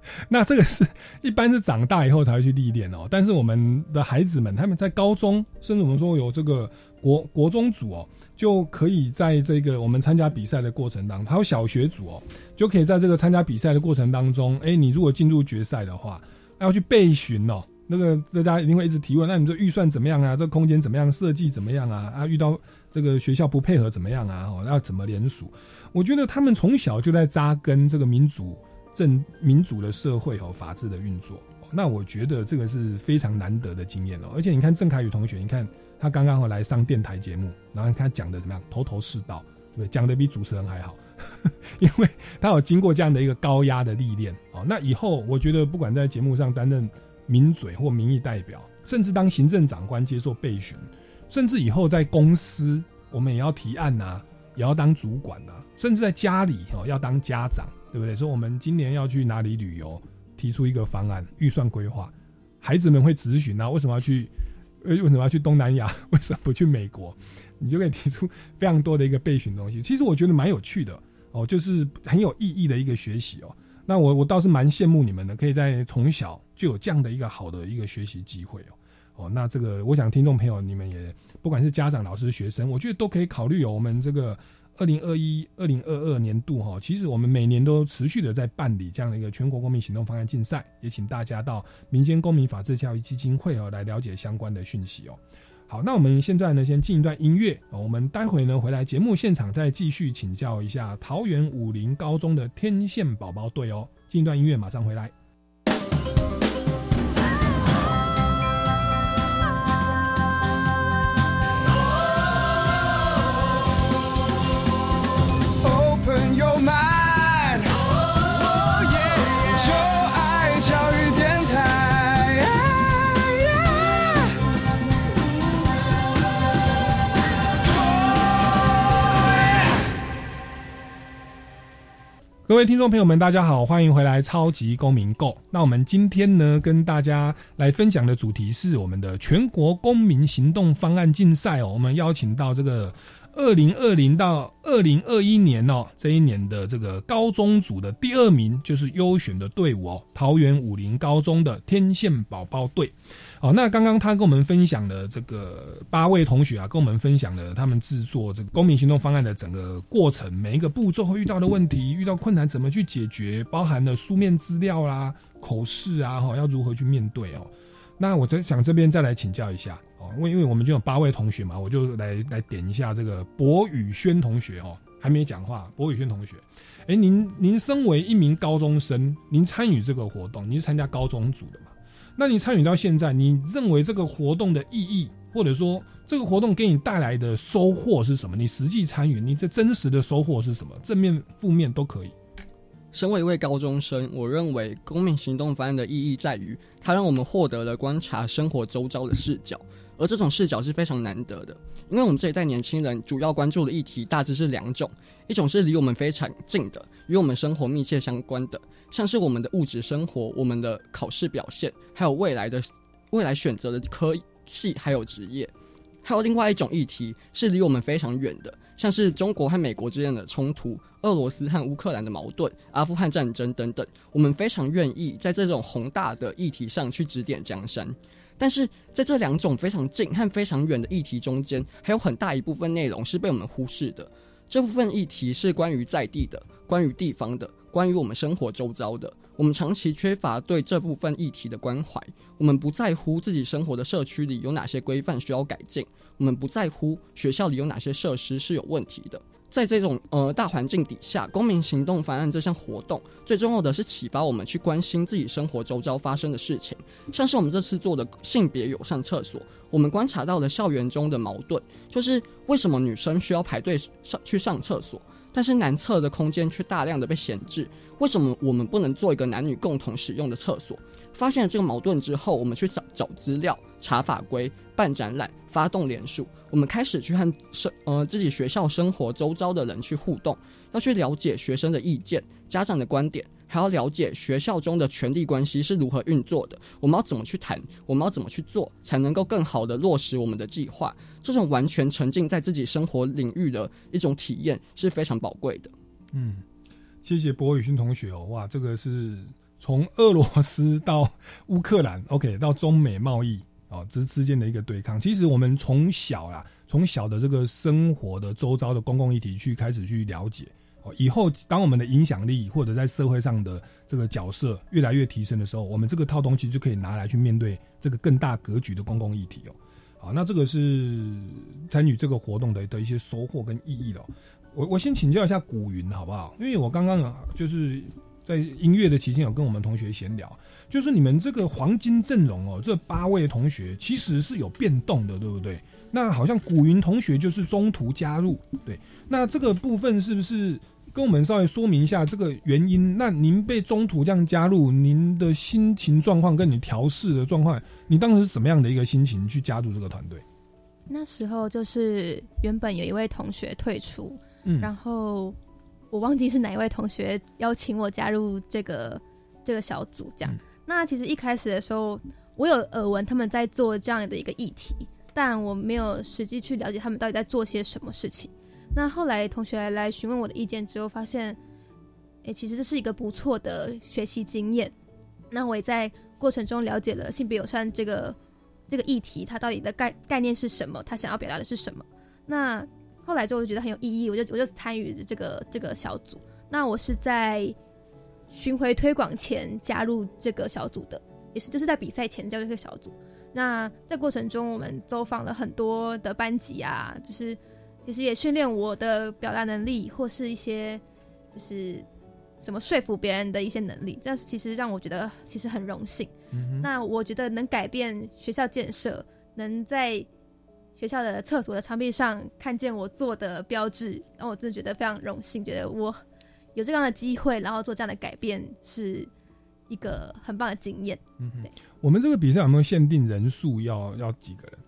那这个是一般是长大以后才会去历练哦，但是我们的孩子们他们在高中，甚至我们说有这个国国中组哦，就可以在这个我们参加比赛的过程当中，还有小学组哦，就可以在这个参加比赛的过程当中，哎，你如果进入决赛的话，要去备询哦。那个大家一定会一直提问，那你这预算怎么样啊？这空间怎么样？设计怎么样啊？啊，遇到这个学校不配合怎么样啊？哦，要怎么联署？我觉得他们从小就在扎根这个民族政民主的社会和法治的运作。那我觉得这个是非常难得的经验哦。而且你看郑凯宇同学，你看他刚刚来上电台节目，然后他讲的怎么样，头头是道，对对？讲的比主持人还好，因为他有经过这样的一个高压的历练哦。那以后我觉得不管在节目上担任名嘴或民意代表，甚至当行政长官接受备询，甚至以后在公司我们也要提案呐、也要当主管呐、甚至在家里哦要当家长，对不对？说我们今年要去哪里旅游，提出一个方案，预算规划，孩子们会咨询啊，为什么要去？呃，为什么要去东南亚？为什么不去美国？你就可以提出非常多的一个备询东西。其实我觉得蛮有趣的哦，就是很有意义的一个学习哦。那我我倒是蛮羡慕你们的，可以在从小就有这样的一个好的一个学习机会哦。哦，那这个我想听众朋友你们也不管是家长、老师、学生，我觉得都可以考虑有我们这个二零二一、二零二二年度哈，其实我们每年都持续的在办理这样的一个全国公民行动方案竞赛，也请大家到民间公民法治教育基金会哦来了解相关的讯息哦。好，那我们现在呢，先进一段音乐。我们待会呢回来节目现场再继续请教一下桃园武林高中的天线宝宝队哦。进一段音乐，马上回来。各位听众朋友们，大家好，欢迎回来《超级公民购》。那我们今天呢，跟大家来分享的主题是我们的全国公民行动方案竞赛哦。我们邀请到这个二零二零到二零二一年哦，这一年的这个高中组的第二名就是优选的队伍哦，桃园武林高中的天线宝宝队。好，那刚刚他跟我们分享了这个八位同学啊，跟我们分享了他们制作这个公民行动方案的整个过程，每一个步骤会遇到的问题，遇到困难怎么去解决，包含了书面资料啦、口试啊，哈，要如何去面对哦。那我在想这边再来请教一下哦，因为因为我们就有八位同学嘛，我就来来点一下这个博宇轩同学哦，还没讲话，博宇轩同学，哎，您您身为一名高中生，您参与这个活动，您是参加高中组的？那你参与到现在，你认为这个活动的意义，或者说这个活动给你带来的收获是什么？你实际参与，你这真实的收获是什么？正面、负面都可以。身为一位高中生，我认为公民行动方案的意义在于，它让我们获得了观察生活周遭的视角，而这种视角是非常难得的。因为我们这一代年轻人主要关注的议题大致是两种，一种是离我们非常近的，与我们生活密切相关的，像是我们的物质生活、我们的考试表现，还有未来的未来选择的科系还有职业；还有另外一种议题是离我们非常远的，像是中国和美国之间的冲突、俄罗斯和乌克兰的矛盾、阿富汗战争等等。我们非常愿意在这种宏大的议题上去指点江山。但是在这两种非常近和非常远的议题中间，还有很大一部分内容是被我们忽视的。这部分议题是关于在地的、关于地方的、关于我们生活周遭的。我们长期缺乏对这部分议题的关怀。我们不在乎自己生活的社区里有哪些规范需要改进，我们不在乎学校里有哪些设施是有问题的。在这种呃大环境底下，公民行动方案这项活动最重要的是启发我们去关心自己生活周遭发生的事情，像是我们这次做的性别友善厕所，我们观察到了校园中的矛盾，就是为什么女生需要排队上去上厕所，但是男厕的空间却大量的被闲置，为什么我们不能做一个男女共同使用的厕所？发现了这个矛盾之后，我们去找找资料、查法规、办展览、发动联署，我们开始去和生呃自己学校生活周遭的人去互动，要去了解学生的意见、家长的观点，还要了解学校中的权力关系是如何运作的。我们要怎么去谈？我们要怎么去做，才能够更好的落实我们的计划？这种完全沉浸在自己生活领域的一种体验是非常宝贵的。嗯，谢谢博宇勋同学哦，哇，这个是。从俄罗斯到乌克兰，OK，到中美贸易哦之之间的一个对抗，其实我们从小啦，从小的这个生活的周遭的公共议题去开始去了解，以后当我们的影响力或者在社会上的这个角色越来越提升的时候，我们这个套东西就可以拿来去面对这个更大格局的公共议题哦。好，那这个是参与这个活动的的一些收获跟意义了。我我先请教一下古云好不好？因为我刚刚就是。在音乐的期间，有跟我们同学闲聊，就是你们这个黄金阵容哦，这八位同学其实是有变动的，对不对？那好像古云同学就是中途加入，对。那这个部分是不是跟我们稍微说明一下这个原因？那您被中途这样加入，您的心情状况跟你调试的状况，你当时是怎么样的一个心情去加入这个团队？那时候就是原本有一位同学退出，嗯，然后。我忘记是哪一位同学邀请我加入这个这个小组，这样。那其实一开始的时候，我有耳闻他们在做这样的一个议题，但我没有实际去了解他们到底在做些什么事情。那后来同学来询问我的意见之后，发现，哎，其实这是一个不错的学习经验。那我也在过程中了解了性别友善这个这个议题，它到底的概概念是什么，它想要表达的是什么。那后来之后我就觉得很有意义，我就我就参与这个这个小组。那我是在巡回推广前加入这个小组的，也是就是在比赛前加入这个小组。那在过程中，我们走访了很多的班级啊，就是其实也训练我的表达能力，或是一些就是什么说服别人的一些能力。这样其实让我觉得其实很荣幸。那我觉得能改变学校建设，能在。学校的厕所的墙壁上看见我做的标志，让我真的觉得非常荣幸，觉得我有这样的机会，然后做这样的改变是一个很棒的经验。嗯，对。我们这个比赛有没有限定人数？要要几个人？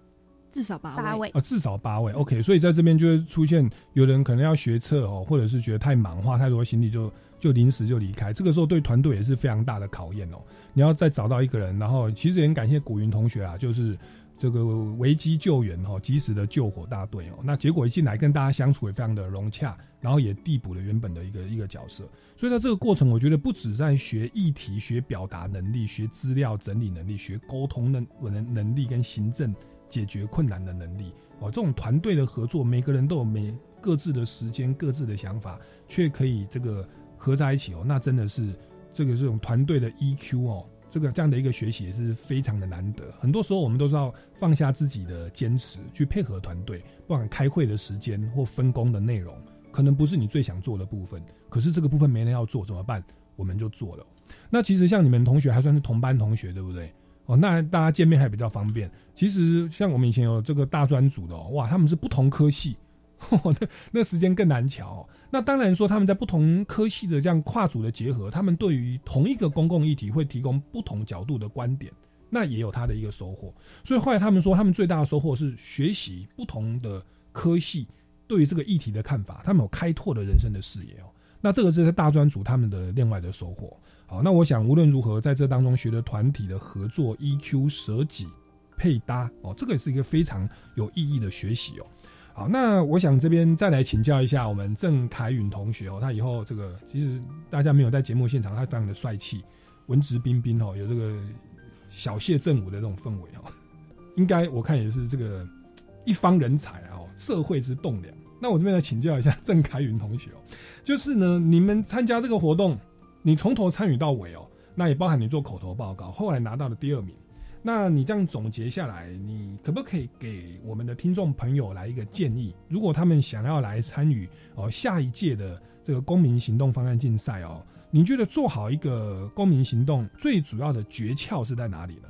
至少八位。啊，至少八位。OK，所以在这边就会出现有人可能要学测哦，或者是觉得太忙，花太多心力，就就临时就离开。这个时候对团队也是非常大的考验哦。你要再找到一个人，然后其实也很感谢古云同学啊，就是。这个危机救援哦，及时的救火大队哦，那结果一进来跟大家相处也非常的融洽，然后也递补了原本的一个一个角色。所以在这个过程，我觉得不止在学议题、学表达能力、学资料整理能力、学沟通能能能力跟行政解决困难的能力哦，这种团队的合作，每个人都有每各自的时间、各自的想法，却可以这个合在一起哦，那真的是这个这种团队的 EQ 哦。这个这样的一个学习也是非常的难得。很多时候我们都是要放下自己的坚持，去配合团队，不管开会的时间或分工的内容，可能不是你最想做的部分，可是这个部分没人要做怎么办？我们就做了。那其实像你们同学还算是同班同学，对不对？哦，那大家见面还比较方便。其实像我们以前有这个大专组的，哇，他们是不同科系。那那时间更难瞧。那当然说他们在不同科系的这样跨组的结合，他们对于同一个公共议题会提供不同角度的观点，那也有他的一个收获。所以后来他们说，他们最大的收获是学习不同的科系对于这个议题的看法，他们有开拓的人生的视野哦。那这个是在大专组他们的另外的收获。好，那我想无论如何，在这当中学的团体的合作、EQ、舍己、配搭哦，这个也是一个非常有意义的学习哦。好，那我想这边再来请教一下我们郑凯允同学哦，他以后这个其实大家没有在节目现场，他非常的帅气，文质彬彬哦，有这个小谢正武的这种氛围哦，应该我看也是这个一方人才哦，社会之栋梁。那我这边来请教一下郑凯云同学哦，就是呢，你们参加这个活动，你从头参与到尾哦，那也包含你做口头报告，后来拿到了第二名。那你这样总结下来，你可不可以给我们的听众朋友来一个建议？如果他们想要来参与哦下一届的这个公民行动方案竞赛哦，你觉得做好一个公民行动最主要的诀窍是在哪里呢？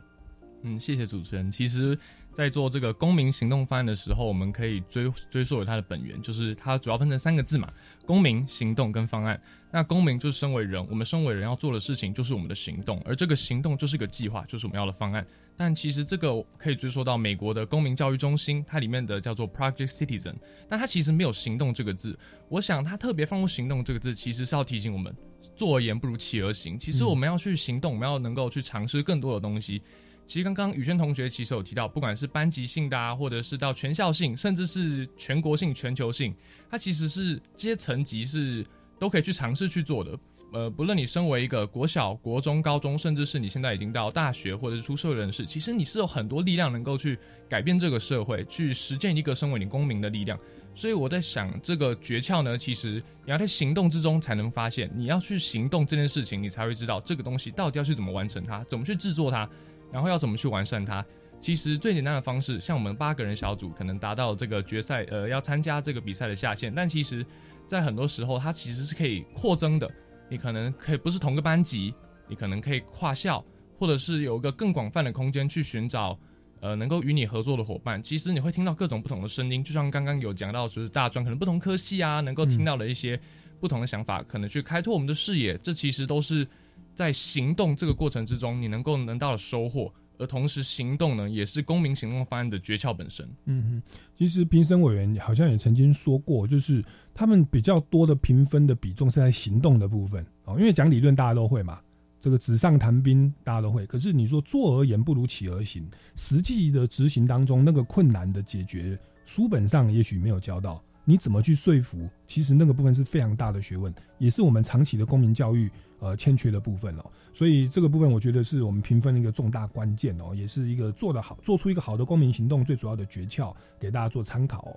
嗯，谢谢主持人。其实，在做这个公民行动方案的时候，我们可以追追溯它的本源，就是它主要分成三个字嘛：公民、行动跟方案。那公民就是身为人，我们身为人要做的事情就是我们的行动，而这个行动就是个计划，就是我们要的方案。但其实这个可以追溯到美国的公民教育中心，它里面的叫做 Project Citizen，但它其实没有行动这个字。我想它特别放入行动这个字，其实是要提醒我们，坐而言不如起而行。其实我们要去行动，我们要能够去尝试更多的东西。其实刚刚宇轩同学其实有提到，不管是班级性的啊，或者是到全校性，甚至是全国性、全球性，它其实是这些层级是都可以去尝试去做的。呃，不论你身为一个国小、国中、高中，甚至是你现在已经到大学或者是出社会人士，其实你是有很多力量能够去改变这个社会，去实践一个身为你公民的力量。所以我在想，这个诀窍呢，其实你要在行动之中才能发现，你要去行动这件事情，你才会知道这个东西到底要去怎么完成它，怎么去制作它，然后要怎么去完善它。其实最简单的方式，像我们八个人小组可能达到这个决赛，呃，要参加这个比赛的下限，但其实，在很多时候，它其实是可以扩增的。你可能可以不是同个班级，你可能可以跨校，或者是有一个更广泛的空间去寻找，呃，能够与你合作的伙伴。其实你会听到各种不同的声音，就像刚刚有讲到，就是大专可能不同科系啊，能够听到的一些不同的想法，可能去开拓我们的视野。这其实都是在行动这个过程之中，你能够能到收获。而同时，行动呢，也是公民行动方案的诀窍本身。嗯哼，其实评审委员好像也曾经说过，就是他们比较多的评分的比重是在行动的部分哦。因为讲理论大家都会嘛，这个纸上谈兵大家都会，可是你说坐而言不如起而行，实际的执行当中那个困难的解决，书本上也许没有教到。你怎么去说服？其实那个部分是非常大的学问，也是我们长期的公民教育呃欠缺的部分哦。所以这个部分我觉得是我们评分的一个重大关键哦，也是一个做得好、做出一个好的公民行动最主要的诀窍，给大家做参考。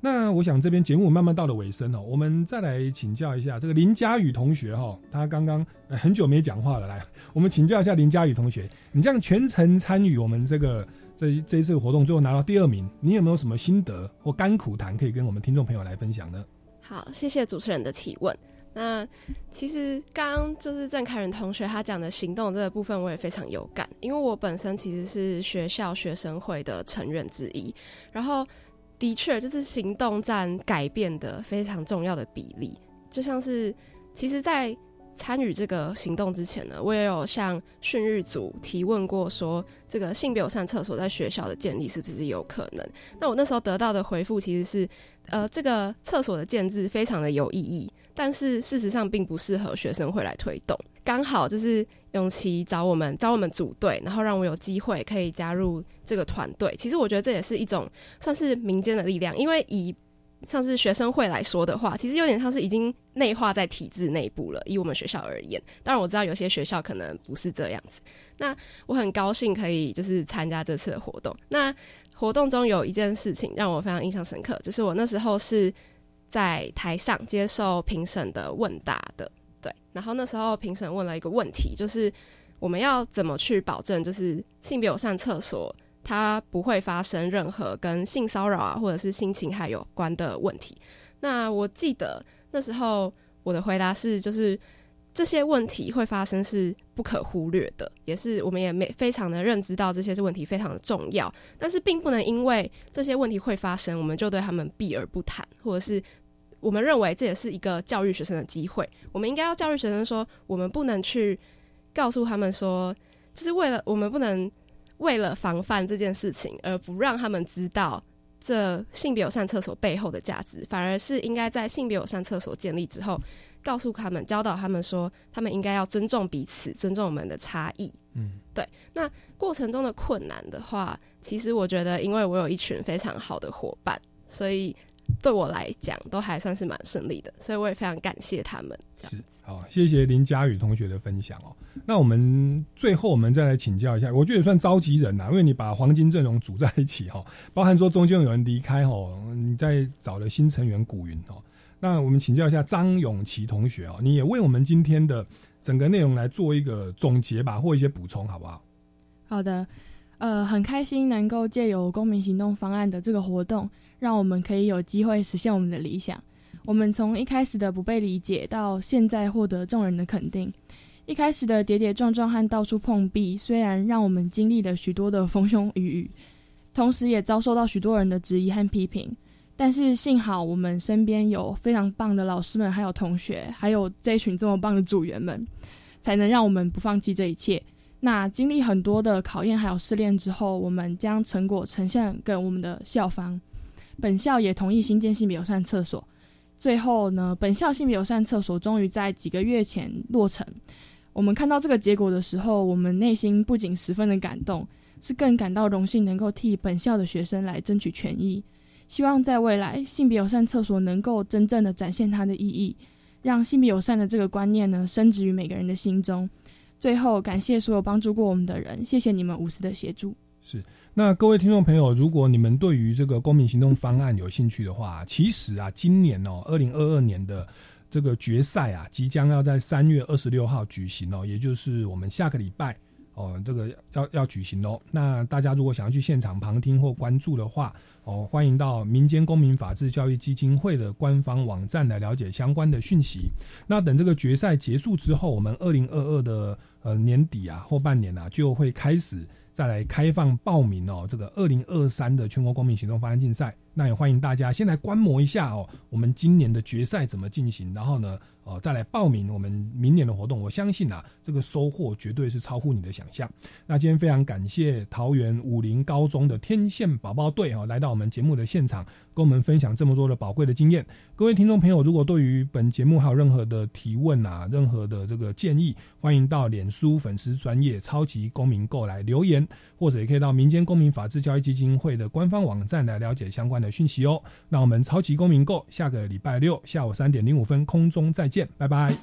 那我想这边节目慢慢到了尾声哦，我们再来请教一下这个林佳宇同学哈，他刚刚很久没讲话了，来，我们请教一下林佳宇同学，你这样全程参与我们这个。这这一次活动最后拿到第二名，你有没有什么心得或甘苦谈可以跟我们听众朋友来分享呢？好，谢谢主持人的提问。那其实刚刚就是郑凯仁同学他讲的行动这个部分，我也非常有感，因为我本身其实是学校学生会的成员之一，然后的确就是行动占改变的非常重要的比例，就像是其实，在参与这个行动之前呢，我也有向训育组提问过，说这个性别友善厕所在学校的建立是不是有可能？那我那时候得到的回复其实是，呃，这个厕所的建制非常的有意义，但是事实上并不适合学生会来推动。刚好就是永琪找我们找我们组队，然后让我有机会可以加入这个团队。其实我觉得这也是一种算是民间的力量，因为以像是学生会来说的话，其实有点像是已经内化在体制内部了。以我们学校而言，当然我知道有些学校可能不是这样子。那我很高兴可以就是参加这次的活动。那活动中有一件事情让我非常印象深刻，就是我那时候是在台上接受评审的问答的。对，然后那时候评审问了一个问题，就是我们要怎么去保证，就是性别友善厕所它不会发生任何跟性骚扰啊或者是性侵害有关的问题。那我记得那时候我的回答是，就是这些问题会发生是不可忽略的，也是我们也没非常的认知到这些是问题非常的重要，但是并不能因为这些问题会发生，我们就对他们避而不谈，或者是。我们认为这也是一个教育学生的机会。我们应该要教育学生说，我们不能去告诉他们说，就是为了我们不能为了防范这件事情而不让他们知道这性别友善厕所背后的价值，反而是应该在性别友善厕所建立之后，告诉他们、教导他们说，他们应该要尊重彼此，尊重我们的差异。嗯，对。那过程中的困难的话，其实我觉得，因为我有一群非常好的伙伴，所以。对我来讲，都还算是蛮顺利的，所以我也非常感谢他们。是好，谢谢林佳宇同学的分享哦。那我们最后我们再来请教一下，我觉得也算召集人呐，因为你把黄金阵容组在一起哈，包含说中间有人离开哈，你在找了新成员古云哦。那我们请教一下张永琪同学哦，你也为我们今天的整个内容来做一个总结吧，或一些补充，好不好？好的，呃，很开心能够借由公民行动方案的这个活动。让我们可以有机会实现我们的理想。我们从一开始的不被理解，到现在获得众人的肯定。一开始的跌跌撞撞和到处碰壁，虽然让我们经历了许多的风风雨雨，同时也遭受到许多人的质疑和批评。但是幸好我们身边有非常棒的老师们，还有同学，还有这一群这么棒的组员们，才能让我们不放弃这一切。那经历很多的考验还有试炼之后，我们将成果呈现给我们的校方。本校也同意新建性别友善厕所，最后呢，本校性别友善厕所终于在几个月前落成。我们看到这个结果的时候，我们内心不仅十分的感动，是更感到荣幸，能够替本校的学生来争取权益。希望在未来，性别友善厕所能够真正的展现它的意义，让性别友善的这个观念呢，深植于每个人的心中。最后，感谢所有帮助过我们的人，谢谢你们无私的协助。是。那各位听众朋友，如果你们对于这个公民行动方案有兴趣的话，其实啊，今年哦，二零二二年的这个决赛啊，即将要在三月二十六号举行哦，也就是我们下个礼拜哦，这个要要举行哦。那大家如果想要去现场旁听或关注的话，哦，欢迎到民间公民法治教育基金会的官方网站来了解相关的讯息。那等这个决赛结束之后，我们二零二二的呃年底啊，后半年啊，就会开始。再来开放报名哦，这个二零二三的全国公民行动方案竞赛，那也欢迎大家先来观摩一下哦，我们今年的决赛怎么进行，然后呢？哦，再来报名我们明年的活动，我相信啊，这个收获绝对是超乎你的想象。那今天非常感谢桃园武林高中的天线宝宝队哈，来到我们节目的现场，跟我们分享这么多的宝贵的经验。各位听众朋友，如果对于本节目还有任何的提问啊，任何的这个建议，欢迎到脸书粉丝专业超级公民购来留言，或者也可以到民间公民法治教育基金会的官方网站来了解相关的讯息哦。那我们超级公民购下个礼拜六下午三点零五分空中再见拜拜。